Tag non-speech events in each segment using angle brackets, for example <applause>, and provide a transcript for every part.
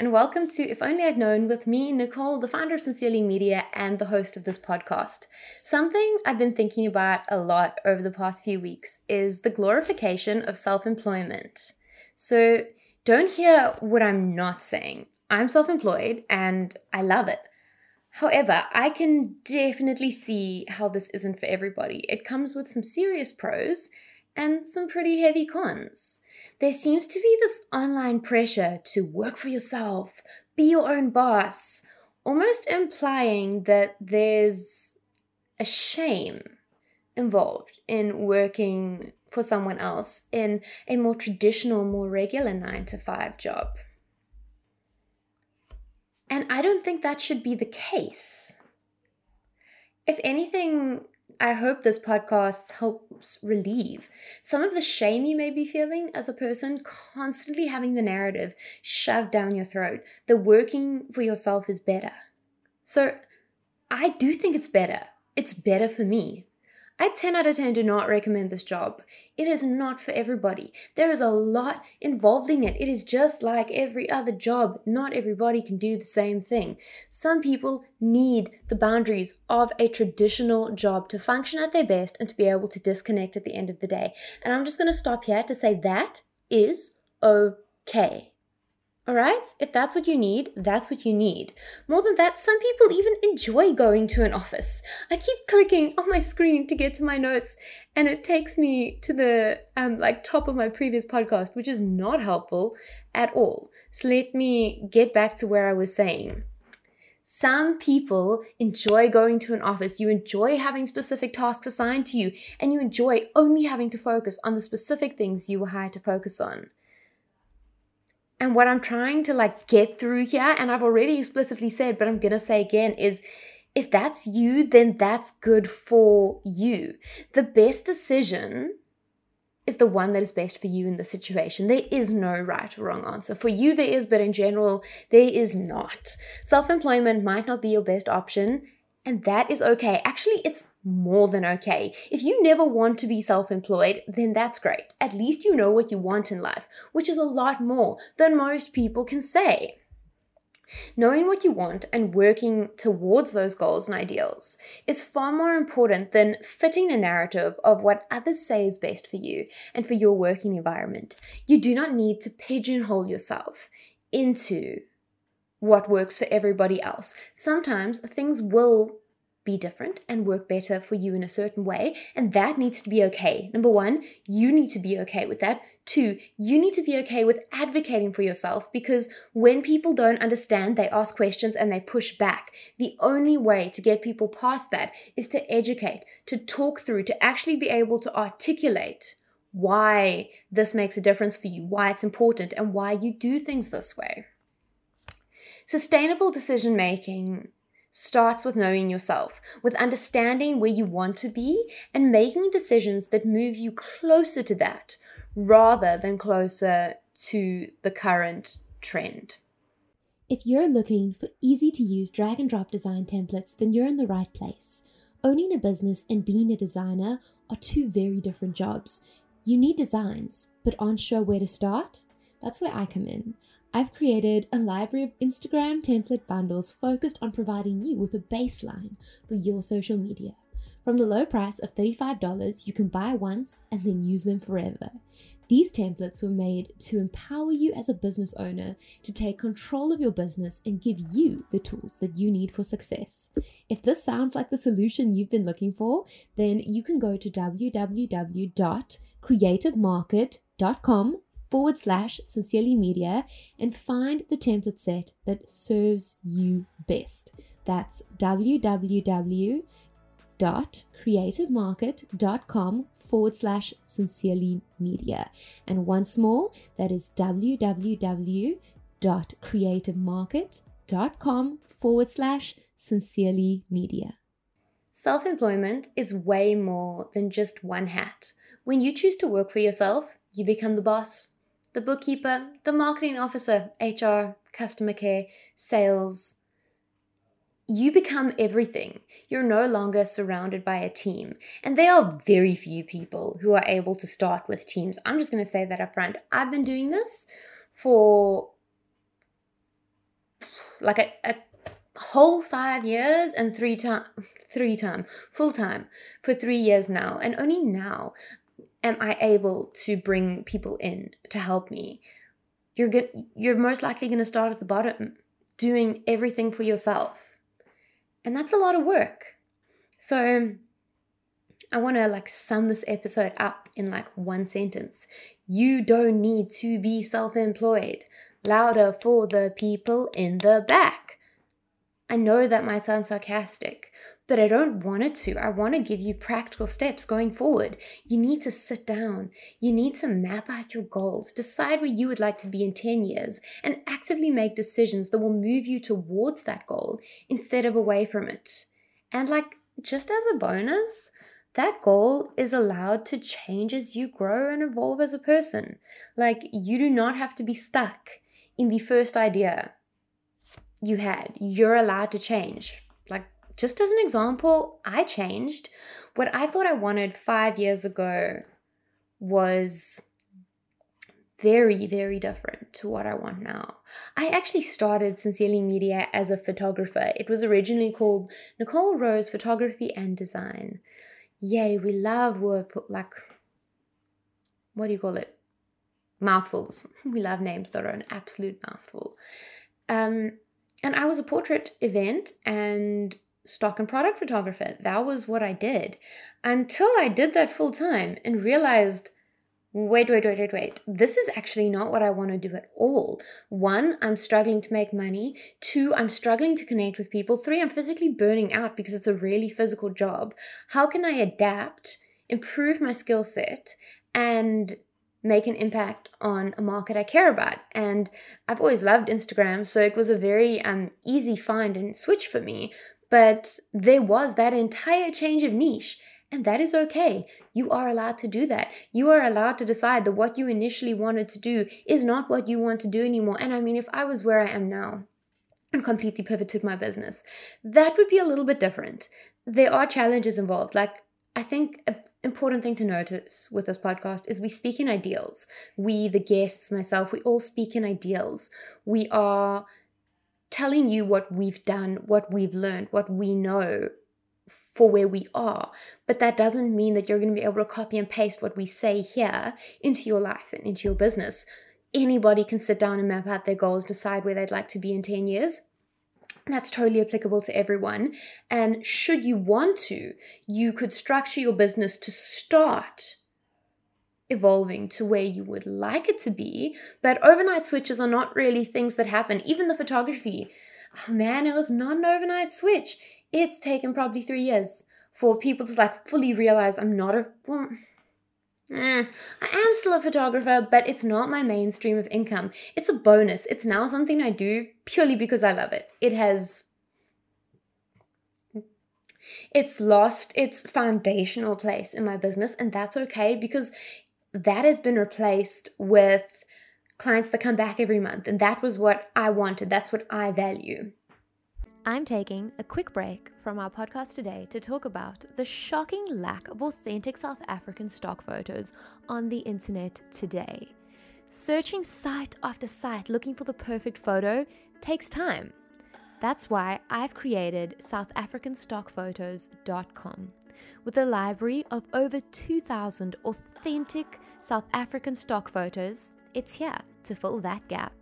And welcome to If Only I'd Known with me, Nicole, the founder of Sincerely Media and the host of this podcast. Something I've been thinking about a lot over the past few weeks is the glorification of self employment. So don't hear what I'm not saying. I'm self employed and I love it. However, I can definitely see how this isn't for everybody. It comes with some serious pros and some pretty heavy cons there seems to be this online pressure to work for yourself, be your own boss, almost implying that there's a shame involved in working for someone else in a more traditional, more regular nine to five job. And I don't think that should be the case. If anything, I hope this podcast helps relieve some of the shame you may be feeling as a person, constantly having the narrative shoved down your throat that working for yourself is better. So, I do think it's better. It's better for me. I 10 out of 10 do not recommend this job. It is not for everybody. There is a lot involved in it. It is just like every other job. Not everybody can do the same thing. Some people need the boundaries of a traditional job to function at their best and to be able to disconnect at the end of the day. And I'm just going to stop here to say that is okay. All right? If that's what you need, that's what you need. More than that, some people even enjoy going to an office. I keep clicking on my screen to get to my notes, and it takes me to the um, like top of my previous podcast, which is not helpful at all. So let me get back to where I was saying. Some people enjoy going to an office. You enjoy having specific tasks assigned to you, and you enjoy only having to focus on the specific things you were hired to focus on. And what I'm trying to like get through here, and I've already explicitly said, but I'm going to say again, is if that's you, then that's good for you. The best decision is the one that is best for you in the situation. There is no right or wrong answer. For you, there is, but in general, there is not. Self employment might not be your best option, and that is okay. Actually, it's more than okay. If you never want to be self employed, then that's great. At least you know what you want in life, which is a lot more than most people can say. Knowing what you want and working towards those goals and ideals is far more important than fitting a narrative of what others say is best for you and for your working environment. You do not need to pigeonhole yourself into what works for everybody else. Sometimes things will be different and work better for you in a certain way. And that needs to be okay. Number one, you need to be okay with that. Two, you need to be okay with advocating for yourself because when people don't understand, they ask questions and they push back. The only way to get people past that is to educate, to talk through, to actually be able to articulate why this makes a difference for you, why it's important, and why you do things this way. Sustainable decision making starts with knowing yourself, with understanding where you want to be and making decisions that move you closer to that rather than closer to the current trend. If you're looking for easy to use drag and drop design templates, then you're in the right place. Owning a business and being a designer are two very different jobs. You need designs, but aren't sure where to start? That's where I come in. I've created a library of Instagram template bundles focused on providing you with a baseline for your social media. From the low price of $35, you can buy once and then use them forever. These templates were made to empower you as a business owner to take control of your business and give you the tools that you need for success. If this sounds like the solution you've been looking for, then you can go to www.creativemarket.com forward slash sincerely media and find the template set that serves you best. That's www.creativemarket.com forward slash sincerely media. And once more, that is www.creativemarket.com forward slash sincerely media. Self employment is way more than just one hat. When you choose to work for yourself, you become the boss the bookkeeper, the marketing officer, HR, customer care, sales. You become everything. You're no longer surrounded by a team. And there are very few people who are able to start with teams. I'm just going to say that up front. I've been doing this for like a, a whole five years and three time three time full time for three years now and only now am i able to bring people in to help me? You're good you're most likely going to start at the bottom doing everything for yourself. And that's a lot of work. So i want to like sum this episode up in like one sentence. You don't need to be self-employed. Louder for the people in the back. I know that might sound sarcastic, but I don't want it to. I want to give you practical steps going forward. You need to sit down. You need to map out your goals, decide where you would like to be in 10 years, and actively make decisions that will move you towards that goal instead of away from it. And, like, just as a bonus, that goal is allowed to change as you grow and evolve as a person. Like, you do not have to be stuck in the first idea you had. You're allowed to change. Like, just as an example, I changed. What I thought I wanted five years ago was very, very different to what I want now. I actually started Sincerely Media as a photographer. It was originally called Nicole Rose Photography and Design. Yay, we love word like what do you call it? Mouthfuls. <laughs> We love names that are an absolute mouthful. Um, and I was a portrait event and stock and product photographer. That was what I did until I did that full time and realized wait, wait, wait, wait, wait. This is actually not what I want to do at all. One, I'm struggling to make money. Two, I'm struggling to connect with people. Three, I'm physically burning out because it's a really physical job. How can I adapt, improve my skill set, and make an impact on a market I care about. And I've always loved Instagram, so it was a very um, easy find and switch for me. But there was that entire change of niche. And that is okay. You are allowed to do that. You are allowed to decide that what you initially wanted to do is not what you want to do anymore. And I mean, if I was where I am now, and completely pivoted my business, that would be a little bit different. There are challenges involved. Like I think an important thing to notice with this podcast is we speak in ideals. We, the guests, myself, we all speak in ideals. We are telling you what we've done, what we've learned, what we know for where we are. But that doesn't mean that you're going to be able to copy and paste what we say here into your life and into your business. Anybody can sit down and map out their goals, decide where they'd like to be in 10 years, that's totally applicable to everyone. And should you want to, you could structure your business to start evolving to where you would like it to be. But overnight switches are not really things that happen. Even the photography, oh man, it was not an overnight switch. It's taken probably three years for people to like fully realize I'm not a. Well, Mm, I am still a photographer, but it's not my main stream of income. It's a bonus. It's now something I do purely because I love it. It has it's lost its foundational place in my business and that's okay because that has been replaced with clients that come back every month and that was what I wanted. That's what I value. I'm taking a quick break from our podcast today to talk about the shocking lack of authentic South African stock photos on the internet today. Searching site after site looking for the perfect photo takes time. That's why I've created SouthAfricanStockPhotos.com with a library of over 2,000 authentic South African stock photos. It's here to fill that gap.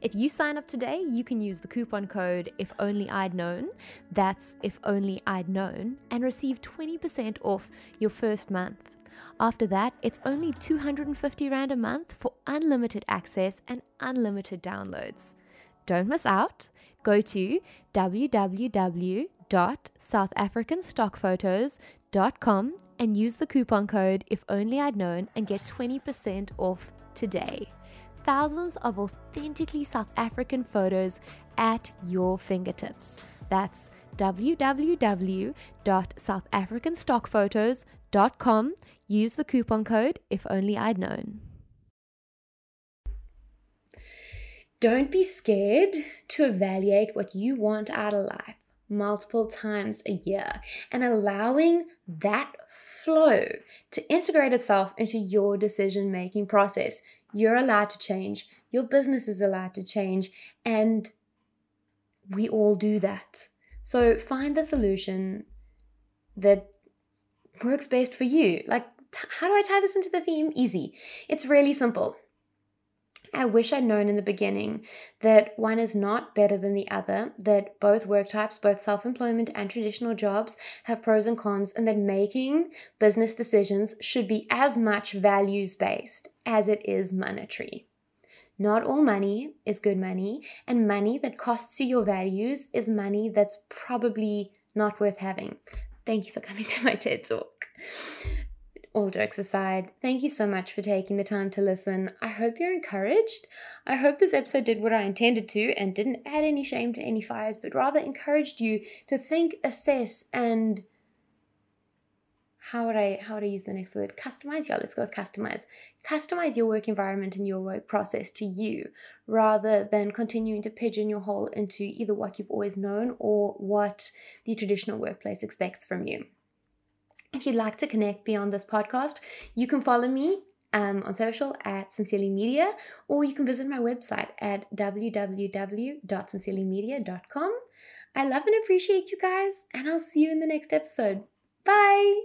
If you sign up today, you can use the coupon code If Only I'd Known, that's If Only I'd Known, and receive 20% off your first month. After that, it's only 250 Rand a month for unlimited access and unlimited downloads. Don't miss out. Go to www.southafricanstockphotos.com and use the coupon code If Only I'd Known and get 20% off today thousands of authentically South African photos at your fingertips. That's www.southafricanstockphotos.com. Use the coupon code if only I'd known. Don't be scared to evaluate what you want out of life multiple times a year and allowing that flow to integrate itself into your decision making process. You're allowed to change, your business is allowed to change, and we all do that. So find the solution that works best for you. Like, t- how do I tie this into the theme? Easy. It's really simple. I wish I'd known in the beginning that one is not better than the other, that both work types, both self employment and traditional jobs, have pros and cons, and that making business decisions should be as much values based as it is monetary. Not all money is good money, and money that costs you your values is money that's probably not worth having. Thank you for coming to my TED Talk all jokes aside, thank you so much for taking the time to listen. I hope you're encouraged. I hope this episode did what I intended to and didn't add any shame to any fires, but rather encouraged you to think, assess, and how would I how would I use the next word? Customize. Yeah, let's go with customize. Customize your work environment and your work process to you, rather than continuing to pigeon your pigeonhole into either what you've always known or what the traditional workplace expects from you. If you'd like to connect beyond this podcast, you can follow me um, on social at Sincerely Media, or you can visit my website at www.sincerelymedia.com. I love and appreciate you guys, and I'll see you in the next episode. Bye.